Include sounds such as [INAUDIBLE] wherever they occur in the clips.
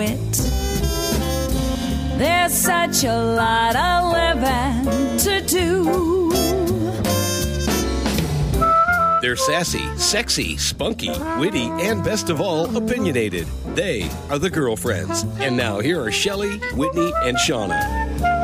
it. There's such a lot of living to do. They're sassy, sexy, spunky, witty, and best of all, opinionated. They are the girlfriends. And now here are Shelley, Whitney, and Shauna.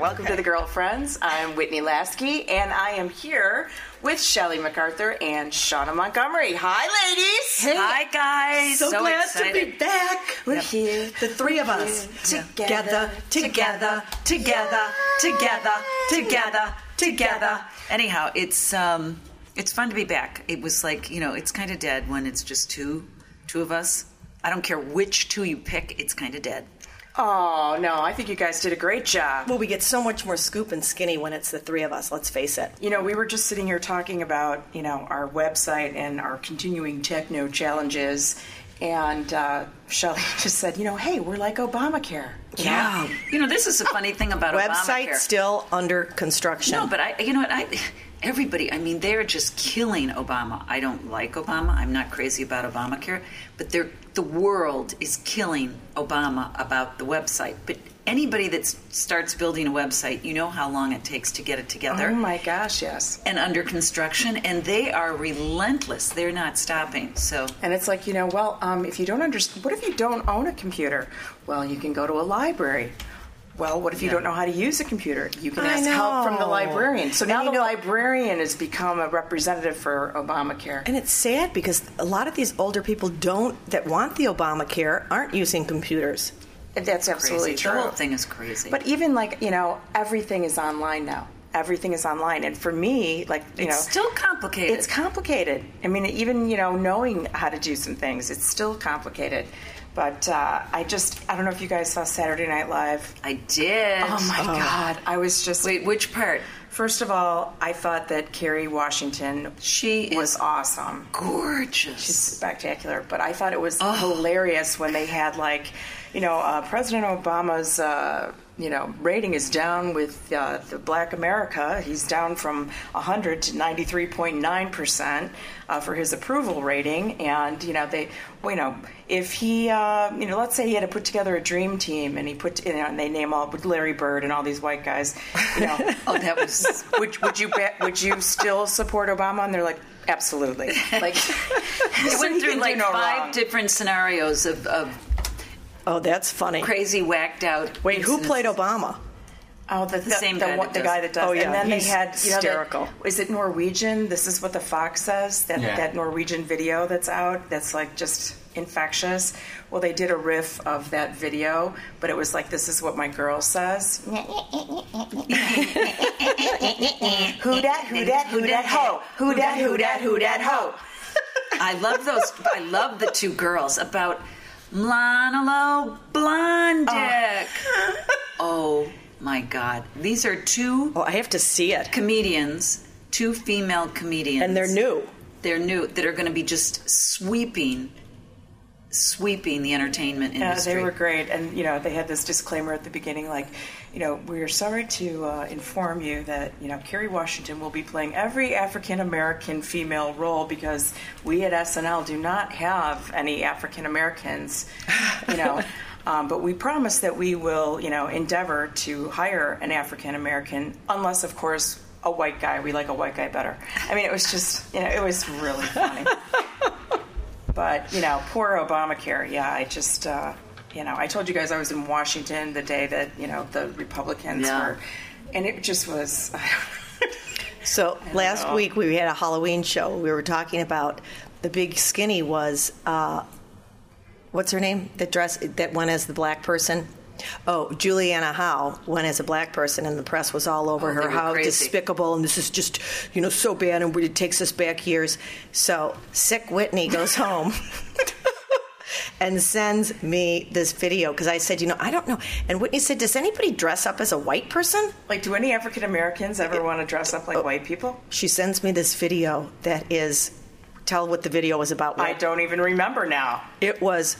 Welcome to the Girlfriends. I'm Whitney Lasky, and I am here with Shelley MacArthur and Shauna Montgomery. Hi, ladies. Hi, guys. So, glad excited. to be back. We're Yep. here, the three of us, Together, together, together, Together, together, together, together. Anyhow, it's um, it's fun to be back. It was like you know, it's kind of dead when it's just two, two of us. I don't care which two you pick. It's kind of dead. Oh, no, I think you guys did a great job. Well, we get so much more scoop and skinny when it's the three of us. Let's face it. You know, we were just sitting here talking about, you know, our website and our continuing techno challenges. And uh, Shelley [LAUGHS] just said, you know, hey, we're like Obamacare. you? Yeah. You know, this is a funny thing about Website Obamacare. still under construction. No, but I, you know what? I, everybody, I mean, they're just killing Obama. I don't like Obama. I'm not crazy about Obamacare, but they're, the world is killing Obama about the website. But anybody that starts building a website, you know how long it takes to get it together Oh, my gosh, yes. and under construction, and they are relentless. They're not stopping. So. And it's like, you know, well, um, if you don't understand, what if you don't own a computer? Well, you can go to a library. Well, what if you Yeah. don't know how to use a computer? You can I ask help from the librarian. So now you the know- librarian has become a representative for Obamacare. and it's sad because a lot of these older people don't that want the Obamacare aren't using computers. That's absolutely Crazy. true. The whole thing is crazy. But even like, you know, everything is online now. Everything is online. And for me, like, you it's know, still complicated. It's complicated. I mean, even you know, knowing how to do some things, it's still complicated. But uh, I just, I don't know if you guys saw Saturday Night Live. I did. Oh my God, I was just. Wait, which part? First of all, I thought that Kerry Washington, She was is awesome. gorgeous. She's spectacular. But I thought it was hilarious when they had like, you know, uh, President Obama's, uh, you know, rating is down with uh, the Black America. He's down from 100 to 93.9 percent uh, for his approval rating. And you know, they, well, you know, if he, uh, you know, let's say he had to put together a dream team, and he put, you know, and they name all Larry Bird and all these white guys, you know, [LAUGHS] oh, that was. would would you bet, would you still support Obama? And they're like, absolutely. Like, [LAUGHS] We [LAUGHS] went through like no five wrong. different scenarios of, of Oh, that's funny. crazy, whacked out. Wait, who played Obama? Oh, the, the same the, guy one- that the does- guy that does. Oh, yeah, and then he's they had you know, the- hysterical. is it Norwegian? This is what the Fox says. That Yeah. that Norwegian video that's out. That's like just infectious. Well, they did a riff of that video, but it was like, "This is what my girl says." [LAUGHS] who dat? Who dat? Who dat? Ho? Who dat? Who dat? Who dat? Ho? I love those. I love the two girls about Mlanalo Blondick. Oh. [LAUGHS] oh. my God. These are two Oh, I have to see it. comedians, two female comedians. And they're new. They're new, that are going to be just sweeping, sweeping the entertainment Yeah, industry. they were great, and you know they had this disclaimer at the beginning, like, you know, we're sorry to uh, inform you that you know Kerry Washington will be playing every African American female role because we at SNL do not have any African Americans, you know. [LAUGHS] Um, but we promise that we will, you know, endeavor to hire an African American, unless, of course, a white guy. We like a white guy better. I mean, it was just, you know, it was really funny. [LAUGHS] But you know, poor Obamacare. Yeah, I just, uh, you know, I told you guys I was in Washington the day that you know the Republicans Yeah. were, and it just was. [LAUGHS] So last know. week we had a Halloween show. We were talking about the big skinny was uh, what's her name? That dress that went as the black person. Oh, Julianne Hough went as a black person, and the press was all over Oh, her. How crazy. despicable, and this is just, you know, so bad, and it takes us back years. So sick Whitney goes home. [LAUGHS] And sends me this video because I said, you know, I don't know. And Whitney said, Does anybody dress up as a white person? like, do any African Americans ever want to dress up like oh. white people? She sends me this video that is, tell what the video was about. I don't even remember now. It was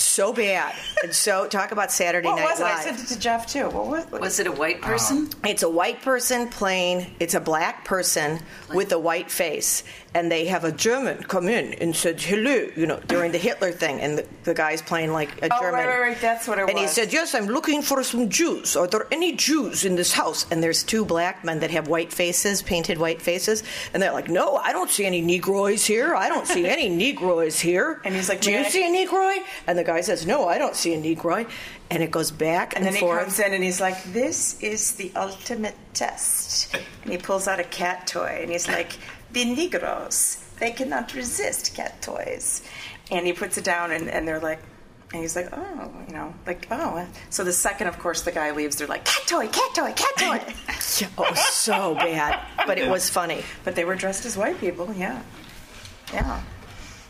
so bad. And so talk about Saturday What Night was it? I Live. sent it to Jeff too. What was? What, Was it a white person? Oh. It's a white person playing, it's a black person with a white face. And they have a German come in and said, hello, you know, during the Hitler thing. And the, the guy's playing like a Oh, German. right, right, right. That's what it and he said, yes, I'm looking for some Jews. Are there any Jews in this house? And there's two black men that have white faces, painted white faces. And they're like, no, I don't see any Negroes here. I don't see any [LAUGHS] Negroes here. And he's like, do you I- see a Negro?" And the guy says, no, I don't see a Negroid. And it goes back and, and then he comes in and he's like, "This is the ultimate test." And he pulls out a cat toy and he's like, "The Negroes, they cannot resist cat toys." And he puts it down and, and they're like, and he's like, "Oh, you know, like oh." So the second, of course, the guy leaves, they're like, "Cat toy, cat toy, cat toy." [LAUGHS] Oh, so bad. But it was funny. but they were dressed as white people. Yeah, yeah.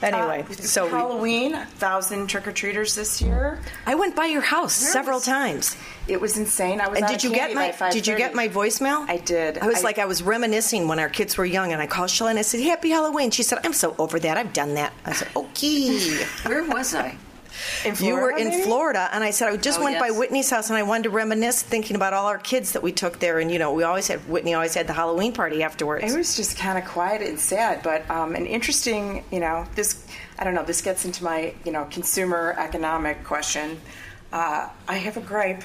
Anyway, Uh, so we, Halloween, thousand trick or treaters this year. I went by your house Where several was- times. It was insane. I was. And did you get my Did you get my voicemail? I did. I was I- like I was reminiscing when our kids were young, and I called Sheila and I said, "Happy Halloween." She said, "I'm so over that. I've done that." I said, "Okay." [LAUGHS] Where was I? In you were in maybe? Florida, and I said I just Oh, went by. Whitney's house, and I wanted to reminisce, thinking about all our kids that we took there, and you know, we always had Whitney always had the Halloween party afterwards. It was just kind of quiet and sad, but um, an interesting, you know, this, I don't know, this gets into my, you know, consumer economic question. Uh, I have a gripe.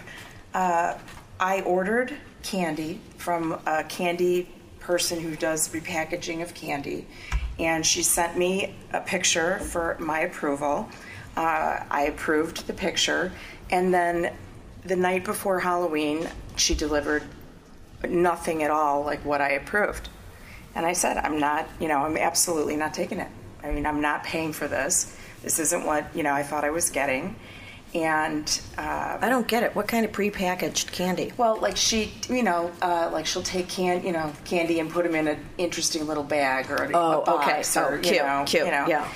Uh, I ordered candy from a candy person who does repackaging of candy, and she sent me a picture for my approval. Uh, I approved the picture, and then the night before Halloween, she delivered nothing at all like what I approved. And I said, I'm not, you know, I'm absolutely not taking it. I mean, I'm not paying for this. This isn't what, you know, I thought I was getting. And, uh, I don't get it. What kind of prepackaged candy? well, like she, you know, uh, like she'll take can, you know, candy and put them in an interesting little bag or a, Oh, a box okay. or, Oh, you cute, know, cute, you know. yeah.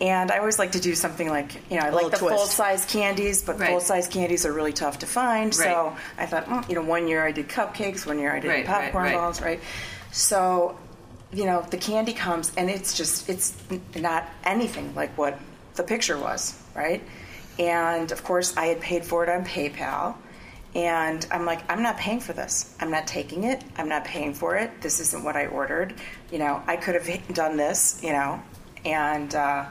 And I always like to do something like, you know, I like the full size candies, but Right. full size candies are really tough to find. So I thought, mm, you know, one year I did cupcakes, one year I did Right, right, popcorn right. balls, right? So, you know, the candy comes and it's just, it's not anything like what the picture was, right? And of course, I had paid for it on PayPal. And I'm like, I'm not paying for this. I'm not taking it. I'm not paying for it. This isn't what I ordered. You know, I could have done this, you know. And uh,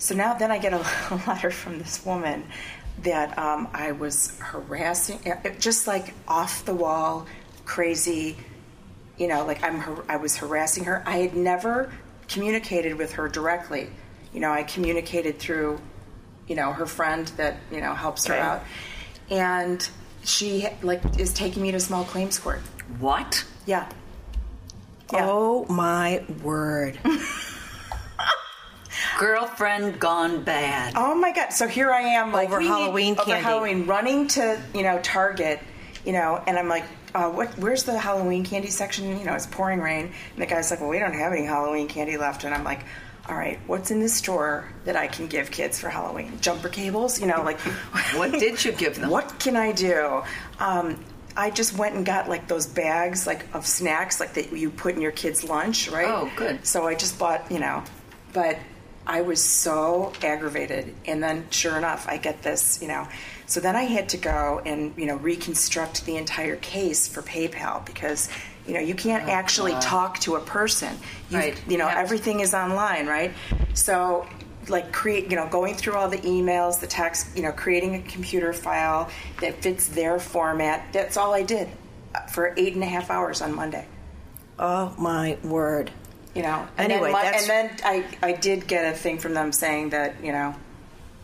so now then I get a, a [LAUGHS] letter from this woman that um, I was harassing, uh, just like off the wall, crazy, you know, like I'm har- I was harassing her. I had never communicated with her directly. You know, I communicated through, you know, her friend that you know helps her out, and she like is taking me to small claims court. What? Yeah. Yeah. Oh my word! [LAUGHS] Girlfriend gone bad. Oh my god! So here I am, like Over we need- Halloween over candy. Halloween, running to you know Target, you know, and I'm like, uh, what? Where's the Halloween candy section? You know, it's pouring rain, and the guy's like, well, we don't have any Halloween candy left, and I'm like. All right, what's in this store that I can give kids for Halloween? Jumper cables, you know, like [LAUGHS] What did you give them? What can I do? Um, I just went and got like those bags like of snacks like that you put in your kids' lunch, right? Oh, good. So I just bought, you know, but I was so aggravated. And then sure enough, I get this, you know. So then I had to go and, you know, reconstruct the entire case for PayPal because, you know, you can't oh, actually talk to a person. You, Oh, Right. You know, everything is online, right? So like create, you know, going through all the emails, the text, you know, creating a computer file that fits their format. That's all I did for eight and a half hours on Monday Oh my word! You know. And Anyway, then, my- that's- and then I, I did get a thing from them saying that you know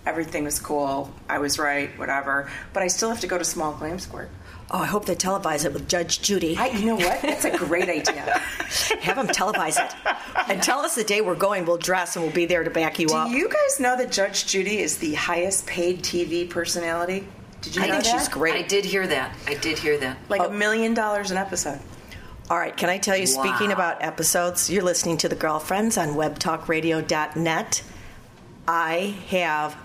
everything was cool, I was right, whatever. But I still have to go to small claims court. Oh, I hope they televise it with Judge Judy. I, you know what? That's a great idea. [LAUGHS] Have them televise it and tell us the day we're going. We'll dress and we'll be there to back you Do up. Do you guys know that Judge Judy is the highest paid TV personality? Did you I know think that? she's great. I did hear that. I did hear that. Like Oh. a million dollars an episode. All right, can I tell you, speaking about episodes, you're listening to The Girlfriends on webtalkradio.net. I have.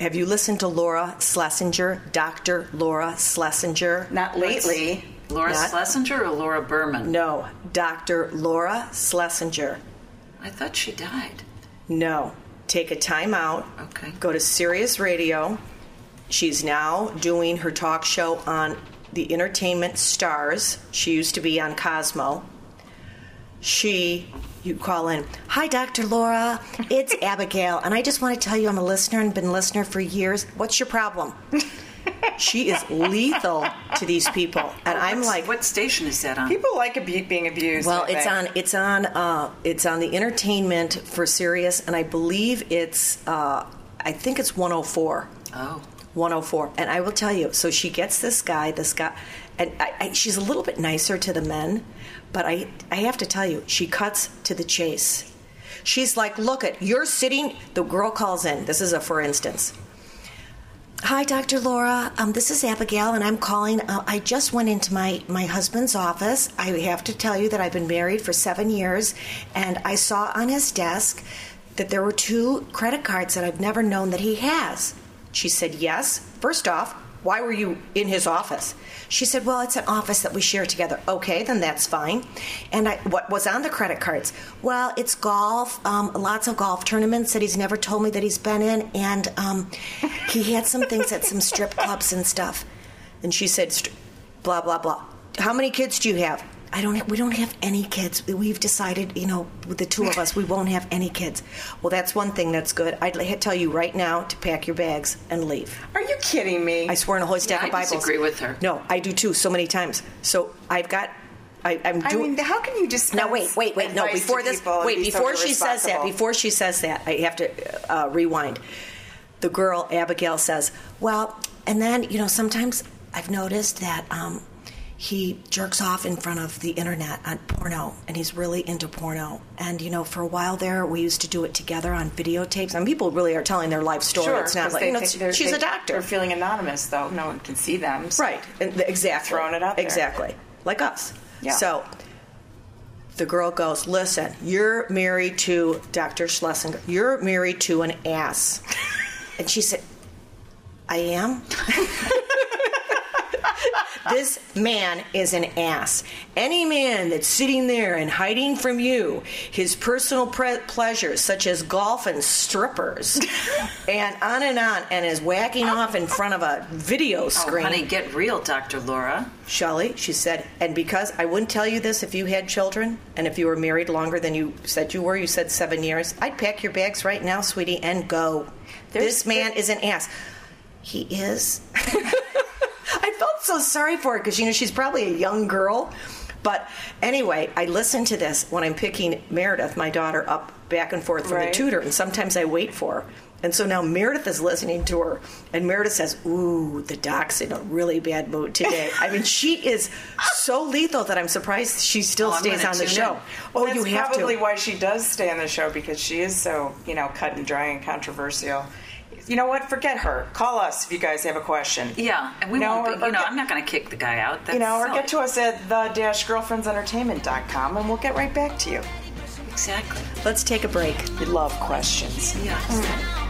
Have you listened to Laura Schlesinger, Dr. Laura Schlesinger? Not lately. Laura Not- Schlesinger or Laura Berman? No, Dr. Laura Schlesinger. I thought she died. No. take a time out, Okay. go to Sirius Radio. She's now doing her talk show on the Entertainment Stars. She used to be on Cosmo. She, you call in, Hi, Dr. Laura. It's [LAUGHS] Abigail, and I just want to tell you I'm a listener and been a listener for years. What's your problem? [LAUGHS] she is lethal to these people, and I'm like, what station is that on? People like abu- being abused. well, it's think. on it's on uh, it's on the entertainment for Sirius, and I believe it's uh, I think it's 104. Oh. 104. And I will tell you, so she gets this guy, this guy, and I, I, she's a little bit nicer to the men, but I, I have to tell you, she cuts to the chase. She's like, look at, you're sitting, the girl calls in, this is a for instance. Hi, Dr. Laura. Um, this is Abigail, and I'm calling. Uh, I just went into my, my husband's office. I have to tell you that I've been married for seven years, and I saw on his desk that there were two credit cards that I've never known that he has. She said, Yes. First off, why were you in his office? She said, Well, it's an office that we share together. Okay, then that's fine. And I, what was on the credit cards? Well, it's golf, um, lots of golf tournaments that he's never told me that he's been in, and um, he had some things at some strip clubs and stuff. And she said, blah, blah, blah. How many kids do you have? I don't. We don't have any kids. We've decided, you know, with the two of us, we won't have any kids. Well, that's one thing that's good. I'd tell you right now to pack your bags and leave. Are you kidding me? I swear on a holy stack I of Bibles. I disagree with her. No, I do too. So many times. So I've got. I, I'm I doing. mean, how can you just Now wait, wait, wait. No, before this, wait, before she says that, before she says that, I have to uh, rewind. The girl Abigail says, "Well, and then you know sometimes I've noticed that um, he jerks off in front of the internet on porno, and he's really into porno. And you know, for a while there, we used to do it together on videotapes. And people really are telling their life story. Sure, it's not like they you know, they're- she's they- a doctor. They're feeling anonymous, though. No one can see them. so- Right, exactly. Throwing it out there. Exactly, like us. Yeah. So the girl goes, "Listen, you're married to Dr. Schlesinger. You're married to an ass." [LAUGHS] and she said, "I am." [LAUGHS] [LAUGHS] this man is an ass. Any man that's sitting there and hiding from you his personal pre- pleasures, such as golf and strippers, [LAUGHS] and on and on, and is whacking off in front of a video Oh, screen. honey, get real, Dr. Laura. Shelly, she said, and because I wouldn't tell you this if you had children and if you were married longer than you said you were, you said seven years, I'd pack your bags right now, sweetie, and go. this man is an ass. He is. [LAUGHS] I felt so sorry for her because, you know, she's probably a young girl. But anyway, I listen to this when I'm picking Meredith, my daughter, up back and forth from Right. the tutor, and sometimes I wait for her. And so now Meredith is listening to her, and Meredith says, Ooh, the doc's in a really bad mood today. [LAUGHS] I mean, she is so lethal that I'm surprised she still Oh, stays on the show. in. Oh, That's you have to probably to. why she does stay on the show because she is so, you know, cut and dry and controversial. You know what? Forget her. Call us if you guys have a question. Yeah, and we No, won't. or- Be, you or know, get- I'm not going to kick the guy out. That's you know, or silly. get to us at the-girlfriendsentertainment.com and we'll get right back to you. exactly. Let's take a break. We love questions. Yeah. Like mm.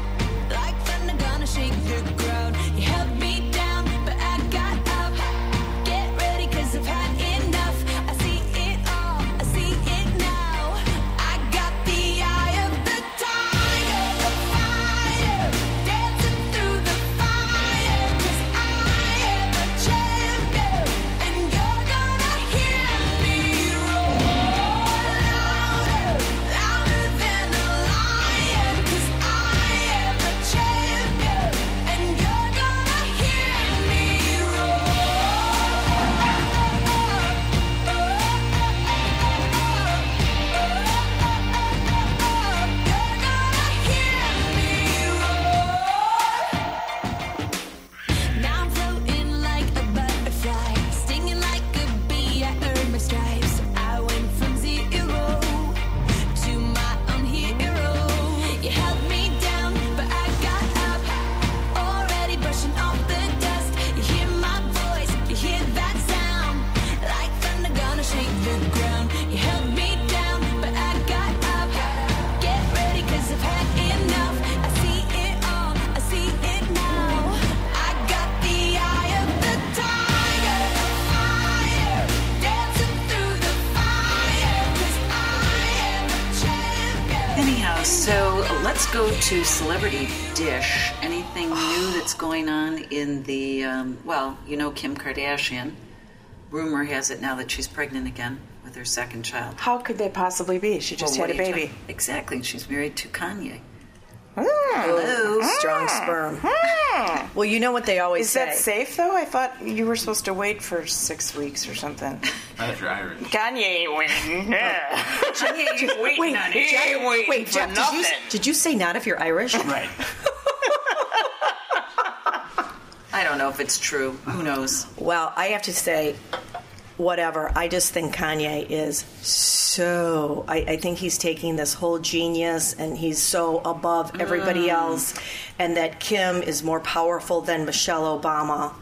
Well, you know, Kim Kardashian. Rumor has it now that she's pregnant again with her second child. How could they possibly be? She just Well, had a what are you baby. talking- Exactly. She's married to Kanye. Hmm. Hello. Hmm. Strong sperm. Hmm. Well, you know what they always say? Is say. that safe though? I thought you were supposed to wait for six weeks or something. [LAUGHS] Not if you're Irish. Kanye waiting. Yeah. [LAUGHS] Kanye, wait, Wait, He ain't waiting Wait, for Jeff, did you, nothing. did you say not if you're Irish? Right. [LAUGHS] I don't know if it's true. Who knows? Well, I have to say, whatever. I just think Kanye is so. I, I think he's taking this whole genius and he's so above everybody mm. else, and that Kim is more powerful than Michelle Obama.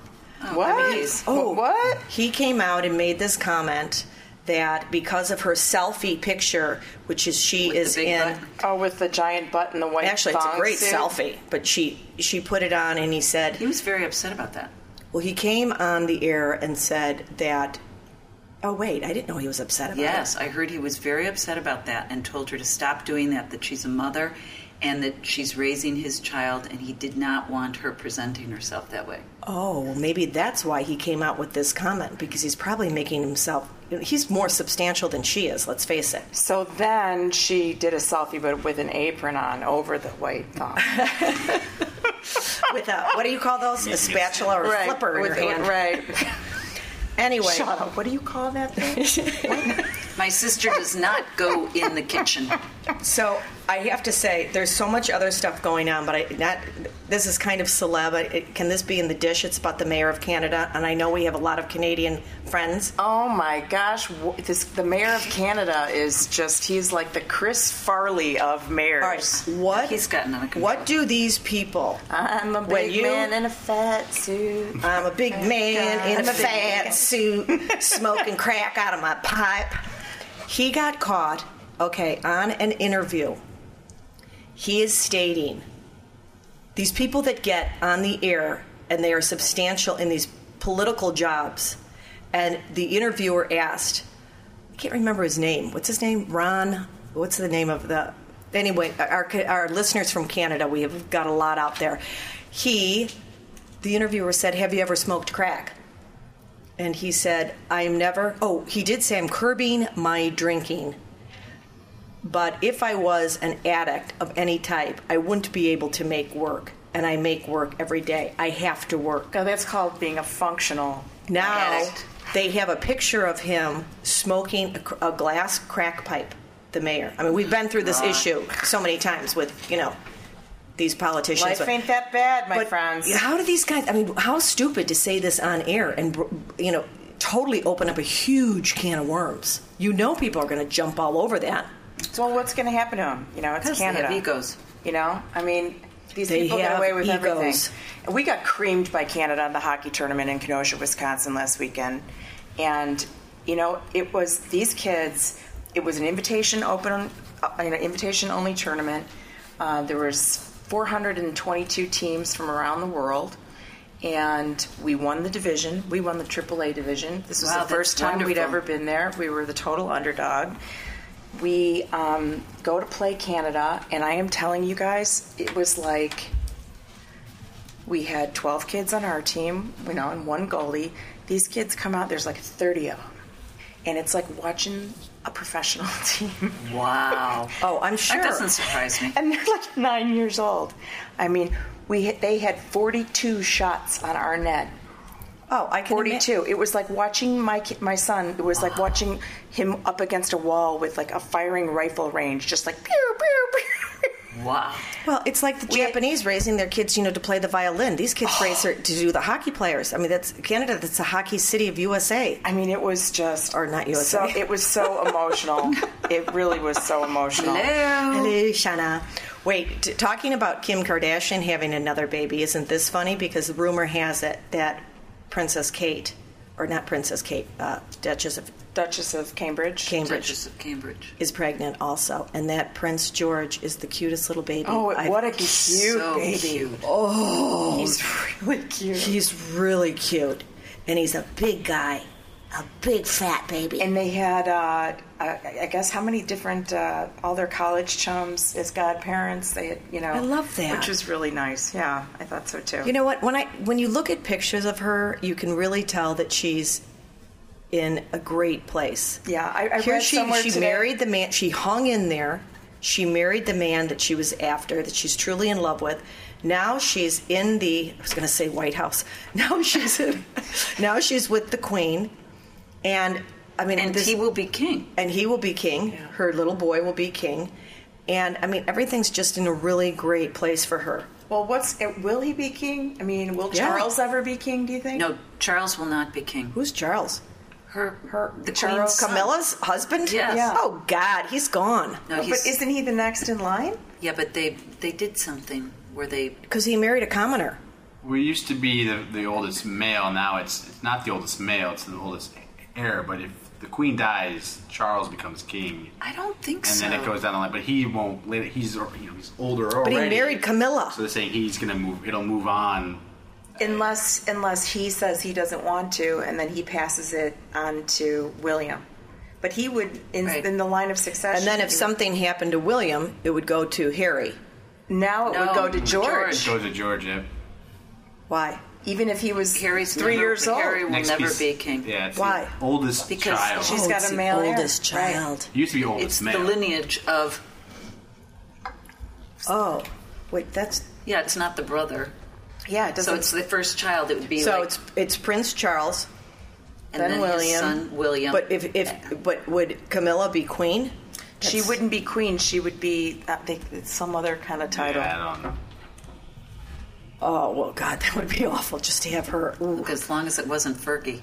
What? he's- Oh, what? He came out and made this comment that because of her selfie picture, which is she With is in. butt? Oh, with the giant butt and the white. Actually, it's a great suit? selfie, but she she put it on and he said, He was very upset about that. Well, he came on the air and said that. Oh wait, I didn't know he was upset about Yes, it. I heard he was very upset about that and told her to stop doing that, that she's a mother and that she's raising his child and he did not want her presenting herself that way. Oh, maybe that's why he came out with this comment because he's probably making himself. He's more substantial than she is. Let's face it. So then she did a selfie, but with an apron on over the white thong. [LAUGHS] With a what do you call those? A spatula or a flipper in with, your hand. Right. [LAUGHS] Anyway, Shut up. What do you call that thing? [LAUGHS] My sister does not go in the kitchen. So I have to say, there's so much other stuff going on, but I not. This is kind of celeb. It, can this be in the dish? It's about the mayor of Canada, and I know we have a lot of Canadian friends. Oh my gosh! This the mayor of Canada is just—he's like the Chris Farley of mayors. All right, what He's gotten out of control. What do these people? I'm a big you- man in a fat suit. I'm a big man in I'm a a fat man. suit, [LAUGHS] smoking crack out of my pipe. He got caught, okay, on an interview. He is stating these people that get on the air and they are substantial in these political jobs. And the interviewer asked, I can't remember his name. What's his name? Ron? What's the name of the. Anyway, our, our listeners from Canada, we have got a lot out there. He, the interviewer said, Have you ever smoked crack? And he said, I'm never. Oh, he did say, I'm curbing my drinking. But if I was an addict of any type, I wouldn't be able to make work. And I make work every day. I have to work. Now that's called being a functional. Now addict. they have a picture of him smoking a, a glass crack pipe. The mayor. I mean, we've been through this issue so many times with you know these politicians. Life but- ain't that bad, my friends. How do these guys? I mean, how stupid to say this on air and you know totally open up a huge can of worms. You know, people are going to jump all over that. So what's going to happen to him? You know, it's Because they Canada. have egos. You know, I mean, these They people get away with egos. everything. We got creamed by Canada in the hockey tournament in Kenosha, Wisconsin last weekend. And you know, it was these kids. It was an invitation open, uh, an invitation only tournament. Uh, there was 422 teams from around the world. And we won the division. We won the AAA division. This was Wow, the first time we'd ever been there. We were the total underdog. We um, go to play Canada, and I am telling you guys, it was like we had 12 kids on our team, you know, and one goalie. These kids come out, there's like 30 of them. And it's like watching a professional [LAUGHS] team. Wow. Oh, I'm sure. That doesn't surprise me. [LAUGHS] and they're like nine years old. I mean, we they had 42 shots on our net. Oh, I can. ima- 42. It was like watching my my son. It was like watching him up against a wall with like a firing rifle range, just like pew pew pew. Wow. Well, it's like the We Japanese raising their kids, you know, to play the violin. These kids raise their, to do the hockey players. I mean, that's Canada. That's the hockey city of USA. I mean, it was just Or not So USA. it was so emotional. it really was so emotional. Hello. Hello, Shauna. Wait, t- talking about Kim Kardashian having another baby, isn't this funny? Because rumor has it that Princess Kate, or not Princess Kate, uh, Duchess of Duchess of Cambridge. Cambridge, Duchess of Cambridge. is pregnant also, and that Prince George is the cutest little baby. Oh, I've- what a cute So baby! cute. Oh, he's really cute. He's really cute, and he's a big guy, a big fat baby. And they had, uh, I, I guess, how many different, uh, all their college chums as godparents. They had, you know. I love that. Which was really nice. Yeah, I thought so too. You know what? When I when you look at pictures of her, you can really tell that she's in a great place. Yeah, I, I Here read she somewhere she today- married the man. She hung in there. She married the man that she was after, that she's truly in love with. Now she's in the. I was going to say White House. [LAUGHS] Now she's in, now she's with the Queen, and I mean, And this, he will be king. and he will be king. Her little boy will be king, and I mean, everything's just in a really great place for her. Well, what's will he be king? I mean, will Yeah. Charles ever be king? Do you think? No, Charles will not be king. Who's Charles? Her, Her- the Charles- queen's son. Camilla's husband? Yes. Yeah. Oh God, he's gone. No, but he's, isn't he the next in line? yeah, but they they did something where they Because he married a commoner. We used to be the, the oldest male. Now it's it's not the oldest male. It's the oldest heir. But if the queen dies, Charles becomes king, I don't think so. and so. then it goes down the line. But he won't. later- He's you know he's older But already. he married Camilla. So they're saying he's gonna move. It'll move on. Unless unless he says he doesn't want to, and then he passes it on to William. But he would in, Right. in the line of succession. And then if he- something happened to William, it would go to Harry. now it would go to George, George. Go to Georgia. Why? Even if he was Harry's three never- years old. Harry will Next never piece- be king. Yeah. It's Why? The oldest Because child. she's Oh, got it's a male heir. oldest Right. child. He used to be oldest It's male. the lineage of Oh, wait, that's yeah. It's not the brother. Yeah, it doesn't. So it's the first child. It would be so like, it's it's Prince Charles. and then then, William. his son William. But if if but would Camilla be queen? she wouldn't be queen. She would be uh, they, some other kind of title. Yeah, I don't know. Oh well, God, that would be awful just to have her. Ooh. as long as it wasn't Fergie.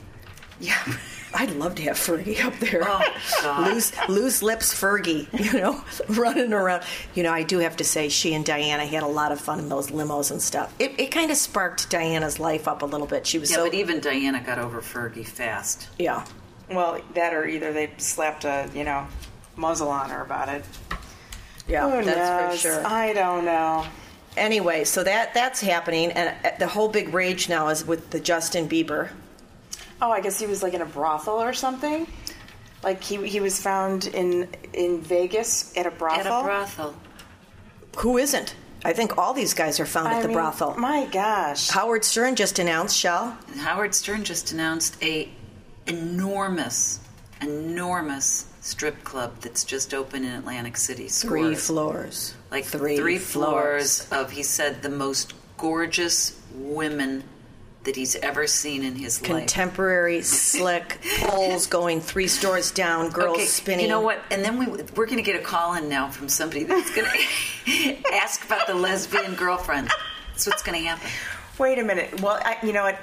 Yeah, I'd love to have Fergie up there. Oh, God. loose, loose lips Fergie, you know, [LAUGHS] running around. You know, I do have to say, she and Diana had a lot of fun in those limos and stuff. It, it kind of sparked Diana's life up a little bit. She was Yeah, so but even Diana got over Fergie fast. yeah. Well, that or either they slapped a you know muzzle on her about it. Yeah, Who that's knows? for sure. I don't know. Anyway, so that that's happening, and uh, the whole big rage now is with the Justin Bieber. Oh, I guess he was like in a brothel or something. Like he he was found in in Vegas at a brothel. At a brothel. Who isn't? I think all these guys are found I at the mean, brothel. My gosh. Howard Stern just announced, shall Howard Stern just announced a enormous, enormous strip club that's just open in Atlantic City. three floors, like three, floors of he said the most gorgeous women that he's ever seen in his life. contemporary, [LAUGHS] slick poles going three stores down, girls okay, spinning. You know what? And then we we're going to get a call in now from somebody that's going [LAUGHS] to ask about the lesbian girlfriend. That's what's going to happen. Wait a minute. Well, I, you know what?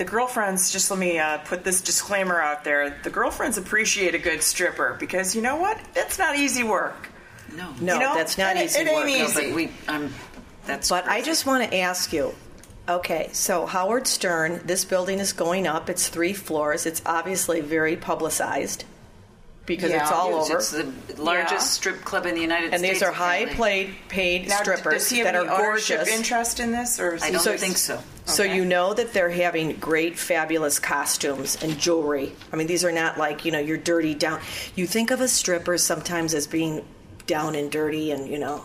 The girlfriends. Just let me uh, put this disclaimer out there. The girlfriends appreciate a good stripper because you know what? It's not easy work. No, No, You know, that's not it- easy it ain't work. no, easy. but we I'm that's But I just want to ask you. Okay, so Howard Stern, this building is going up. It's three floors. It's obviously very publicized because it's all It's- over. It's the largest Yeah. strip club in the United and States. these are high apparently. paid paid Now, strippers does he have that are any ownership gorgeous. interest in this, or is I he don't just- think so. So Okay. you know that they're having great, fabulous costumes and jewelry. I mean, these are not like you know you're dirty down. You think of a stripper sometimes as being down and dirty, and you know.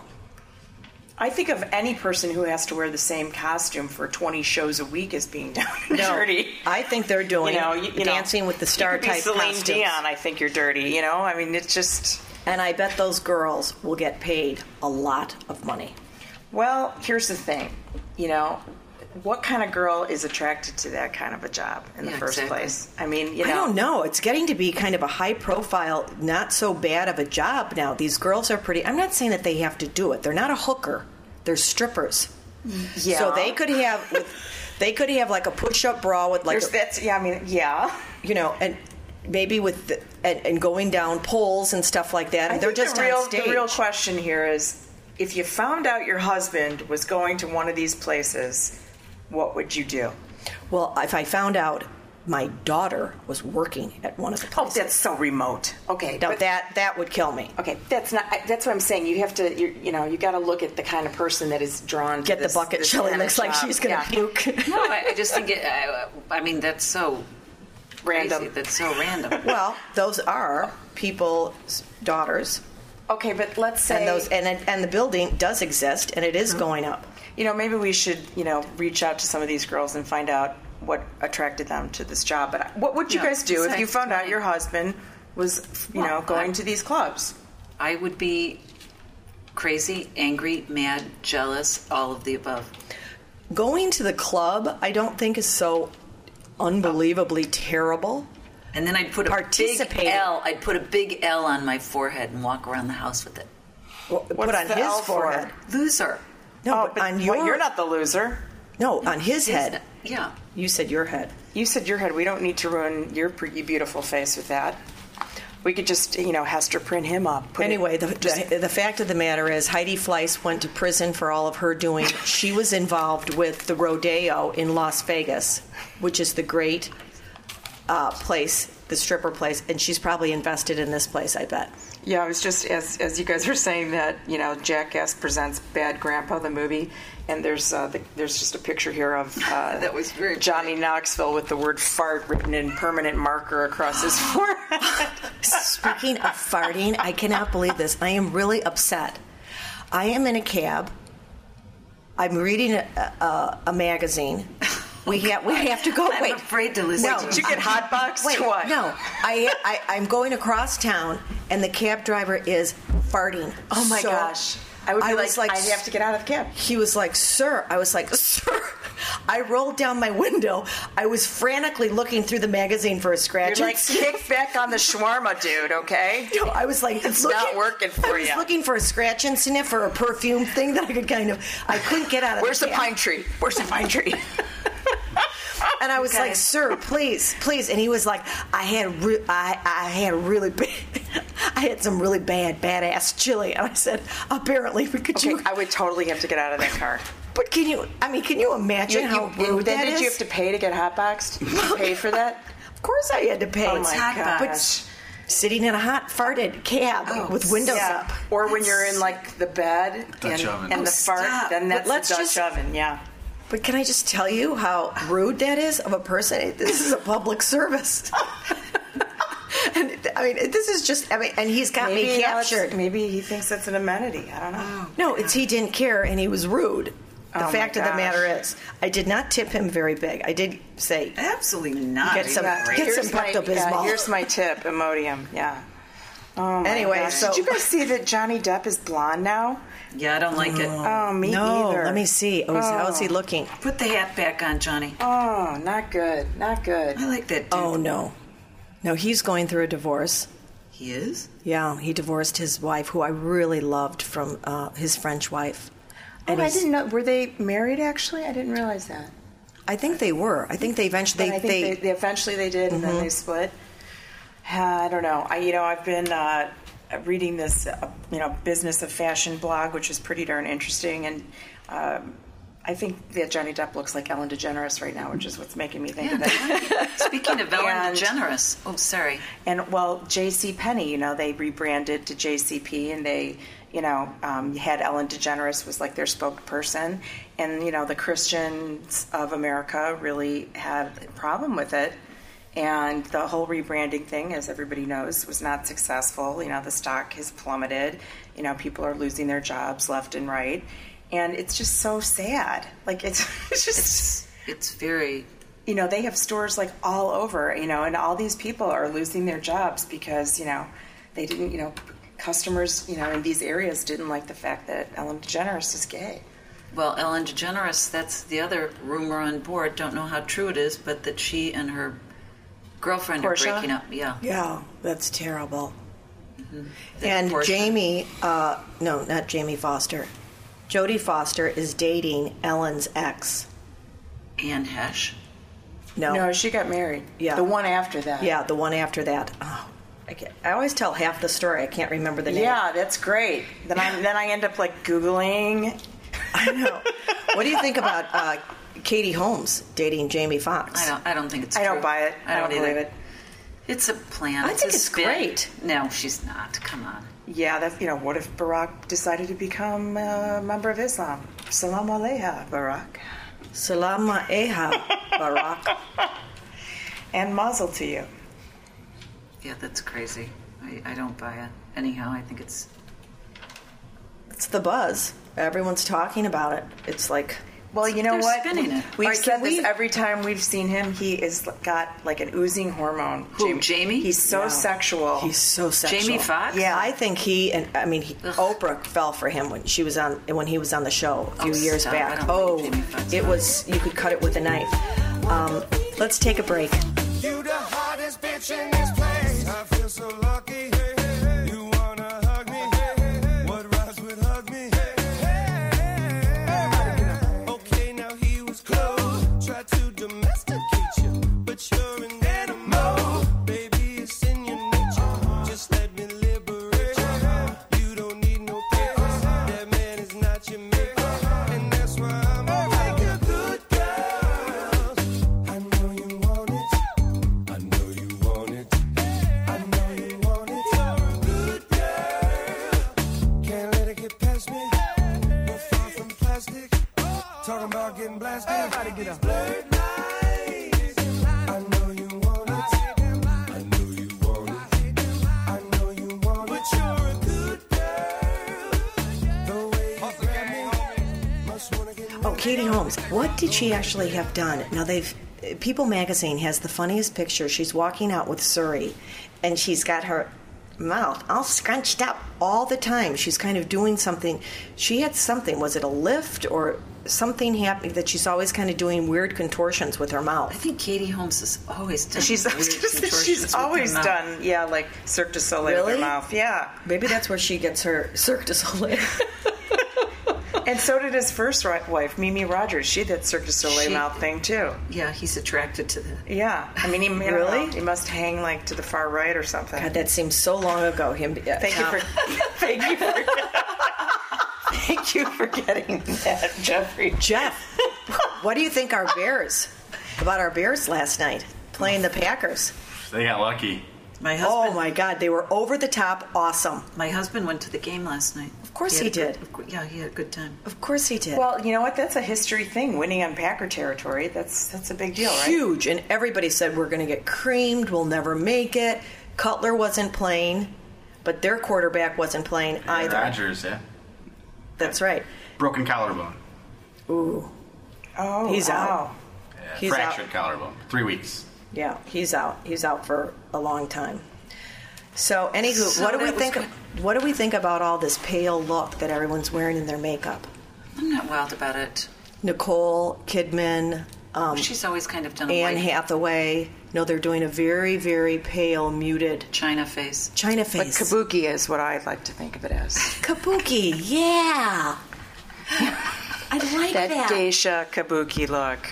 I think of any person who has to wear the same costume for 20 shows a week as being [LAUGHS] down and No, dirty. I think they're doing You know, you, you know, dancing with the star type Celine costumes. Dion. I think you're dirty. You know, I mean, it's just. And I bet those girls will get paid a lot of money. Well, here's the thing. You know, what kind of girl is attracted to that kind of a job in the first exactly. place? I mean, you know, I don't know. It's getting to be kind of a high profile, not so bad of a job now. These girls are pretty. I'm not saying that they have to do it. They're not a hooker. They're strippers. Yeah. So they could have, with, [LAUGHS] they could have like a push-up bra with like, a, that's yeah. I mean, yeah. you know, and maybe with the, and, and going down poles and stuff like that. I And they're just the real. The real question here is, if you found out your husband was going to one of these places, what would you do? well, if I found out my daughter was working at one of the Oh, that's so remote. Okay, now but- that that would kill me. Okay, that's not. I- That's what I'm saying. You have to. You, you know, you got to look at the kind of person that is drawn. to Get the bucket. this Shelley kind of looks like she's going to Yeah. puke. [LAUGHS] No, I, I just think it. I, I mean, that's so Random. crazy. That's so random. [LAUGHS] Well, those are people's daughters, Okay, but let's say and those and and the building does exist, and it is uh-huh. going up. You know maybe we should you know reach out to some of these girls and find out what attracted them to this job. But what would you Yeah, guys do if you found out your husband was you Well, know going I'm- to these clubs? I would be crazy, angry, mad, jealous, all of the above. Going to the club, I don't think is so unbelievably terrible. And then I'd put a big L. I'd put a big L on my forehead and walk around the house with it. Put What's on the his L for? forehead. Loser. No, oh, but on your you're not the loser. no on his head. Yeah. You said your head. You said your head. We don't need to ruin your pretty beautiful face with that. We could just, you know, Hester Prynne him up. put it- Anyway, the, just- the, the fact of the matter is, Heidi Fleiss went to prison for all of her doing. [LAUGHS] she was involved with the rodeo in Las Vegas, which is the great uh, place, the stripper place, and she's probably invested in this place, I bet. Yeah, I was just as as you guys were saying that, you know, Jackass presents Bad Grandpa the movie, and there's uh, the, there's just a picture here of [LAUGHS] uh, That was very Johnny Knoxville with the word fart written in permanent marker across his [LAUGHS] forehead. Speaking of farting, I cannot believe this. I am really upset. I am in a cab. I'm reading a, a, a magazine. We have we have to go. [LAUGHS] I'm wait, afraid to listen No, Did you get hotboxed? Wait, what? no. I, I I'm going across town, and the cab driver is farting. Oh my So gosh. I would be was like, I have to get out of the cab. He was like, "Sir," I was like, "Sir." I rolled down my window. I was frantically looking through the magazine for a scratch. You're like, kick back on the shawarma, dude. Okay. No, I was like, It's looking- not working for I was ya. looking for a scratch and sniff or a perfume thing that I could kind of. I couldn't get out of. Where's the cab. pine tree? Where's the pine tree? [LAUGHS] And I was Okay. like, "Sir, please, please." And he was like, "I had, re- I, I had really bad, [LAUGHS] I had some really bad, badass chili." And I said, "Apparently, we could Okay, you? I would totally have to get out of that car. But can you? I mean, can you imagine You- how you- rude then that did is? you have to pay to get hotboxed? Did you pay for that? [LAUGHS] Of course, I had to pay. Oh my hot gosh. But sitting in a hot farted cab Oh, with windows yeah. up. Or when you're in like the bed Dutch and, oven. and Oh, the fart, stop. then But that's let's the Dutch just- oven. Yeah. But can I just tell you how rude that is of a person? This is a public service. [LAUGHS] and I mean, this is just. I mean, and he's got me Maybe it's- captured. Maybe he thinks that's an amenity. I don't know. Oh, no, it's he didn't care and he was rude. The Oh fact of the matter is, I did not tip him very big. I did say, Absolutely not. Get some- You're get some Here's my, Pepto-Bismol. yeah, here's my tip, Imodium. Yeah. Oh Anyway, gosh. so- did you guys see that Johnny Depp is blonde now? Yeah, I don't like it. Oh, me no, either. let me see. Oh, how is he looking? Put the hat back on, Johnny. Oh, not good. Not good. I like that dude. Oh, no. No, he's going through a divorce. He is? Yeah, he divorced his wife, who I really loved from uh, his French wife. Oh, I he's- didn't know. Were they married? Actually, I didn't realize that. I think they were. I think they eventually But I they, think they, they, they eventually they did, and then they split. Uh, I don't know. I you know I've been uh, reading this uh, you know business of fashion blog, which is pretty darn interesting, and um, I think that Johnny Depp looks like Ellen DeGeneres right now, which is what's making me think of that. [LAUGHS] Speaking of Ellen And- DeGeneres. Oh, sorry. And well, J.C. Penney, you know, they rebranded to JCP, and they, you know, um, had Ellen DeGeneres was like their spokesperson, and you know, the Christians of America really had a problem with it, and the whole rebranding thing, as everybody knows, was not successful. You know, the stock has plummeted. You know, people are losing their jobs left and right, and it's just so sad. Like it's, [LAUGHS] it's just It's, it's very. you know, they have stores like all over, you know, and all these people are losing their jobs because, you know, they didn't, you know, customers, you know, in these areas didn't like the fact that Ellen DeGeneres is gay. Well, Ellen DeGeneres, that's the other rumor on board. Don't know how true it is, but that she and her girlfriend Portia? are breaking up. Yeah. yeah, that's terrible. That And Portia- Jamie, uh, no, not Jamie Foster. Jodie Foster is dating Ellen's ex. Anne Heche. No, No, she got married. Yeah. The one after that. yeah, the one after that. Oh, I, can't, I always tell half the story. I can't remember the name. Yeah, that's great. Then I then I end up like googling. I know. what do you think about uh, Katie Holmes dating Jamie Foxx? I don't. I don't think it's. I don't buy it. I don't either. believe it. It's a plan. I it's think it's spin. great. No, she's not. Come on. Yeah, that's you know, what if Barack decided to become a member of Islam? Salam alaiha, Barack. Salama Eha Barack. [LAUGHS] and mazel to you. Yeah, that's crazy. I, I don't buy it. Anyhow, I think it's It's the buzz. Everyone's talking about it. It's like Well, you know They're what? spinning it. We've All right, said can this we- every time we've seen him. He is got like an oozing hormone. Who, Jamie? He's so Yeah. sexual. he's so sexual. Jamie Foxx? Yeah, I think he and I mean he, Oprah fell for him when she was on when he was on the show a few Oh, years stop. Back. Oh, like Jamie Foxx. it was you could cut it with a knife. Um, let's take a break. What did she actually have done? Now they've People Magazine has the funniest picture. She's walking out with Suri, and she's got her mouth all scrunched up all the time. She's kind of doing something. She had something. Was it a lift or something happening that she's always kind of doing weird contortions with her mouth? I think Katie Holmes has always done. She's weird [LAUGHS] contortions with she's always done yeah like Cirque du Soleil with her mouth. Yeah, Maybe that's where she gets her Cirque du Soleil. [LAUGHS] and so did his first wife, Mimi Rogers. She did Cirque du Soleil She- mouth thing too. Yeah, he's attracted to that. Yeah, I mean, he I don't Really? He must hang like to the far right or something. God, that seems so long ago. Him. Uh, thank you for [LAUGHS] thank you for [LAUGHS] thank you for getting that, Jeffrey. Jeff. what do you think our Bears about our Bears last night playing the Packers? They got lucky. My oh husband, Oh my God, they were over the top awesome. My husband went to the game last night. Of course had he a good- did. yeah, he had a good time. Of course he did. Well, you know what? That's a history thing. Winning on Packer territory. That's that's a big deal, right? Huge, and everybody said we're going to get creamed. We'll never make it. Cutler wasn't playing, but their quarterback wasn't playing either. Rodgers, yeah. That's right. Broken collarbone. Ooh, Oh, He's wow. out. Yeah, He's fractured out. collarbone. Three weeks. yeah, he's out. He's out for a long time. So, anywho, So what do we that was think? good. What do we think about all this pale look that everyone's wearing in their makeup? I'm not wild about it. Nicole Kidman, um, She's always kind of done a Anne white Hathaway. No, they're doing a very, very pale, muted China face. China face. But kabuki is what I like to think of it as. Kabuki, yeah. [LAUGHS] I like That that. geisha kabuki look.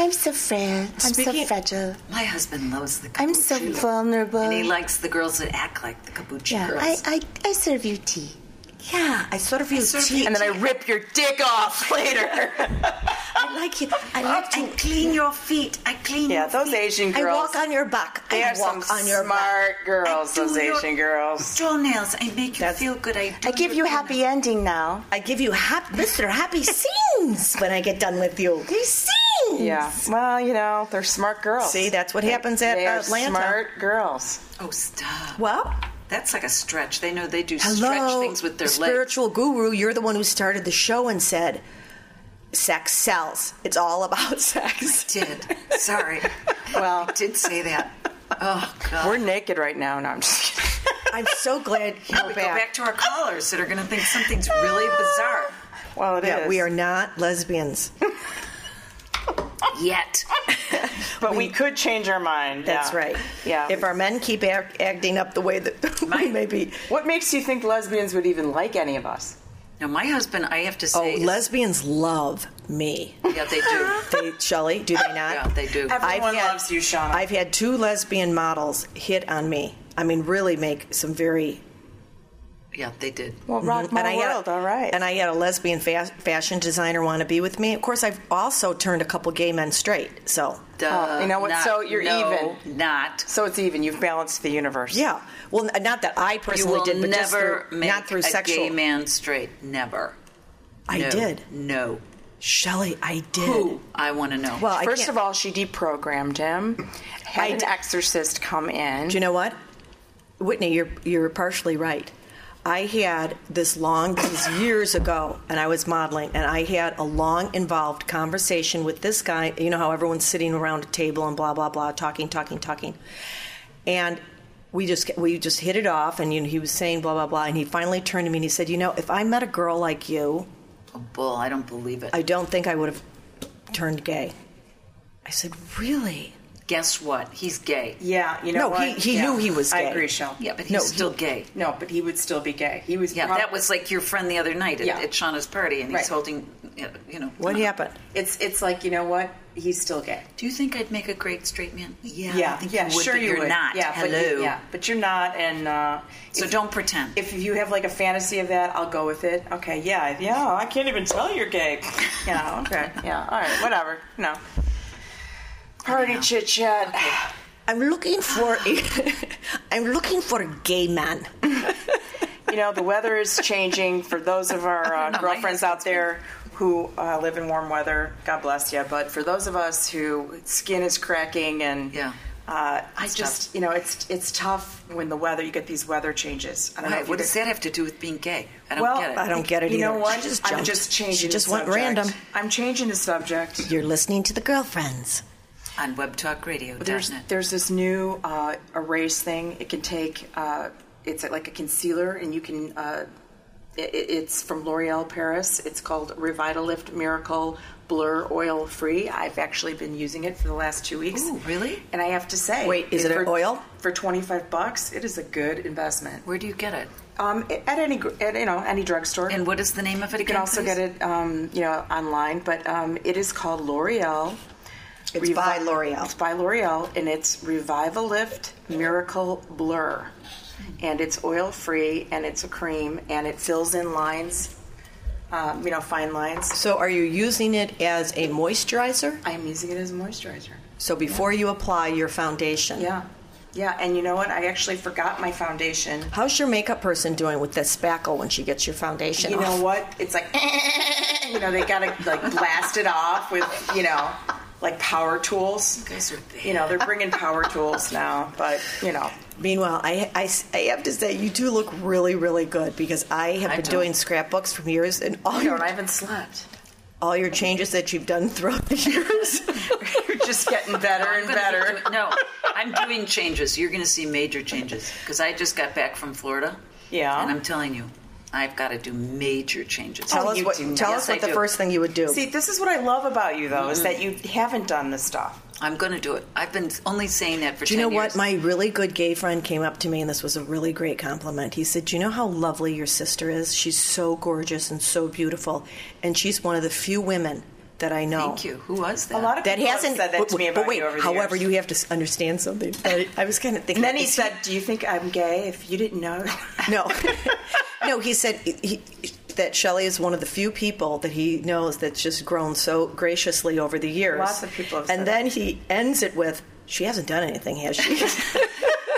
I'm so frail. I'm Speaking- so fragile. My husband loves the kabuki. I'm so vulnerable. And he likes the girls that act like the kabuki yeah, girls. I, I, I serve you tea. Yeah, I sort of serve tea. And then I rip your dick off [LAUGHS] later. I like it. I like I to. clean your feet. I clean your feet. yeah, those feet. Asian girls. I walk on your back. they I are some walk on your smart back. girls, I those Asian girls. Toenails. I make you That's- feel good. I, I give you happy ending now. I give you hap- Mr. Happy Scenes when I get done with you. He sings. Yeah. Well, you know, they're smart girls. See, that's what happens at they Atlanta. smart girls. Oh, stop. Well, That's like a stretch. They know they do hello, stretch things with their legs. spiritual guru. You're the one who started the show and said, "Sex sells. It's all about [LAUGHS] sex." did. Sorry. Well, I did say that. Oh, God. we're naked right now. No, I'm just kidding. I'm so glad [LAUGHS] you're we back. go back to our callers that are going to think something's really bizarre. Well, it is. yeah, we are not lesbians. [LAUGHS] Yet. [LAUGHS] But we, could change our mind. That's yeah. right. Yeah. If our men keep act- acting up the way that [LAUGHS] we My- may be. what makes you think lesbians would even like any of us? Now, my husband, I have to Oh, say. is- lesbians love me. Yeah, they do. [LAUGHS] They, Shelley, do they not? Yeah, they do. Everyone had- loves you, Shauna. I've had two lesbian models hit on me. I mean, really make some very. Yeah, they did. well, mm-hmm. rock my and I had, world. All right. And I had a lesbian fa- fashion designer want to be with me. Of course, I've also turned a couple gay men straight. So Duh, oh, you know what? not- So you're no, even. Not. so it's even. You've balanced the universe. yeah, well, not that I You personally will did, but just never through, make not through a sexual. gay man straight. Never. I No. did, No. Shelley. I did. Who? I want to know. Well, First of all, she deprogrammed him. had I an d- exorcist come in. Do you know what, Whitney? You're you're partially right. I had this long, this years ago, and I was modeling, and I had a long, involved conversation with this guy. You know how everyone's sitting around a table and blah blah blah, talking, talking, talking, and we just we just hit it off. And you know, he was saying blah blah blah, and he finally turned to me and he said, "You know, if I met a girl like you, Oh, bull, I don't believe it. I don't think I would have turned gay." I said, "Really?" Guess what? He's gay. yeah, you know No, what? he- he Yeah. knew he was I gay. agree, Shell. Yeah, but he's No, still he- gay. No, but he would still be gay. He was. Yeah, prob- that was like your friend the other night at, Yeah. at Shauna's party, and he's Right. holding, you know. What happened? It's it's like you know what? He's still gay. Do you think I'd make a great straight man? Yeah, Yeah, I think yeah, you would, sure you you're would. not. Yeah, Hello. But you, yeah, but you're not, and uh, So if- don't pretend. If you have like a fantasy of that, I'll go with it. Okay, yeah, yeah. I can't even tell you're gay. [LAUGHS] Yeah, okay, yeah. All right, whatever. No. Party chit chat. I'm looking for [SIGHS] a, [LAUGHS] I'm looking for a gay man. You know, the weather is changing. For those of our [LAUGHS] uh, girlfriends out there who uh, live in warm weather, God bless you. But for those of us who skin is cracking and Yeah. Uh, I just, tough. you know, it's it's tough when the weather. You get these weather changes. I don't. Right, if what does that have to do with being gay? I don't well, get it. I don't get it You know what? She just I'm just changing. She just the went subject. random. I'm changing the subject. You're listening to the girlfriends. On webtalkradio.net. There's there's this new uh, erase thing. It can take. Uh, it's like a concealer, and you can. Uh, it, it's from L'Oreal Paris. It's called Revitalift Miracle Blur Oil Free. I've actually been using it for the last two weeks. Ooh, really? And I have to say, Wait, is it for, oil? For twenty five bucks, it is a good investment. Where do you get it? Um, at any at, you know any drugstore. And what is the name of it You can also please? get it, um, you know, online, but um, it is called L'Oreal. It's by L'Oreal. It's by L'Oreal, and it's Revitalift Miracle Blur, and it's oil free, and it's a cream, and it fills in lines, um, you know, fine lines. So, are you using it as a moisturizer? I am using it as a moisturizer. So, before you apply your foundation, Yeah, yeah, and you know what? I actually forgot my foundation. how's your makeup person doing with that spackle when she gets your foundation? You off? know what? It's like, [LAUGHS] you know, they gotta like blast it off with, you know, like power tools. You guys are bad. You know, they're bringing power tools now, but you know, Meanwhile, I, I, I have to say, you do look really, really good because I have I been don't. doing scrapbooks for years, and all you know, your I haven't slept. all your changes that you've done throughout the years. [LAUGHS] You're just getting [LAUGHS] better and gonna be better. doing- no, I'm doing changes. You're going to see major changes because I just got back from Florida. Yeah. And I'm telling you, I've got to do major changes. tell Oh, us you what. do. Tell Yes, us what I the do. first thing you would do. See, this is what I love about you, though, is that mm. you haven't done this stuff. I'm going to do it. I've been only saying that for Do you 10 know what? years. My really good gay friend came up to me, and this was a really great compliment. He said, Do you know how lovely your sister is? She's so gorgeous and so beautiful. And she's one of the few women that I know. Thank you. Who was that? A lot of That people hasn't have said that to me but about wait, you over the however, years. you have to understand something. [LAUGHS] I, I was kind of thinking. And then he is said, "Do you think I'm gay? If you didn't know." No, [LAUGHS] [LAUGHS] no. He said he, that Shelley is one of the few people that he knows that's just grown so graciously over the years. Lots of people have And said then that. he ends it with, "She hasn't done anything, has she?"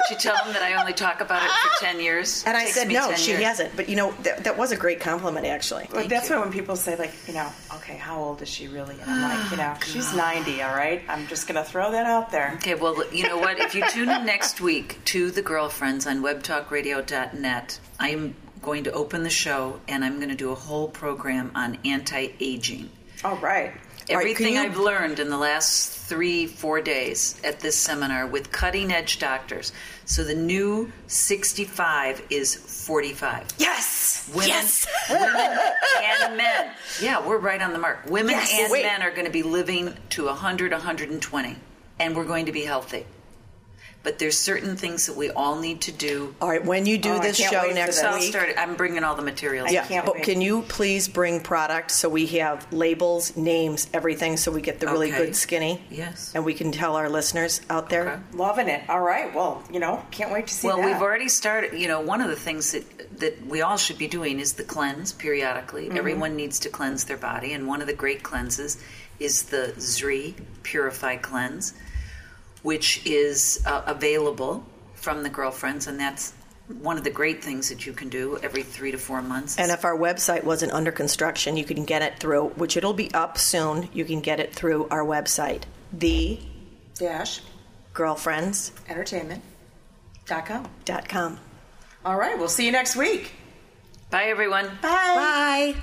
Did you tell him that I only talk about it for [LAUGHS] 10 years? and I said, "No, she years. hasn't." But you know, that, that was a great compliment, actually. But that's you. why when people say, like, you know, okay, how old is she really? And I'm like, you know, [GASPS] she's 90. All right, I'm just gonna throw that out there. Okay, well, you know what? If you tune in next week to The Girlfriends on webtalkradio.net, I'm going to open the show and I'm going to do a whole program on anti aging. All right. Right, Everything you- I've learned in the last three, four days at this seminar with cutting edge doctors. So the new 65 is 45. Yes, Women, yes. women and men. Yeah, we're right on the mark. Women Yes. and Wait. men are going to be living to 100, 120, and we're going to be healthy. But there's certain things that we all need to do. All right, when you do Oh, this show next this. I'll week. start. I'm bringing all the materials. Yeah, can't but wait. can you please bring products so we have labels, names, everything, so we get the really Okay. good skinny? Yes. And we can tell our listeners out there. Okay. Loving it. All right. Well, you know, can't wait to see Well, that. we've already started. You know, one of the things that that we all should be doing is the cleanse periodically. Mm-hmm. Everyone needs to cleanse their body, and one of the great cleanses is the Zrii Purify Cleanse, which is uh, available from the girlfriends, and that's one of the great things that you can do every three to four months. And if our website wasn't under construction, you can get it through, which it'll be up soon. You can get it through our website, the dash girlfriends Entertainment.com. dot com. All right, we'll see you next week. Bye, everyone. Bye. Bye.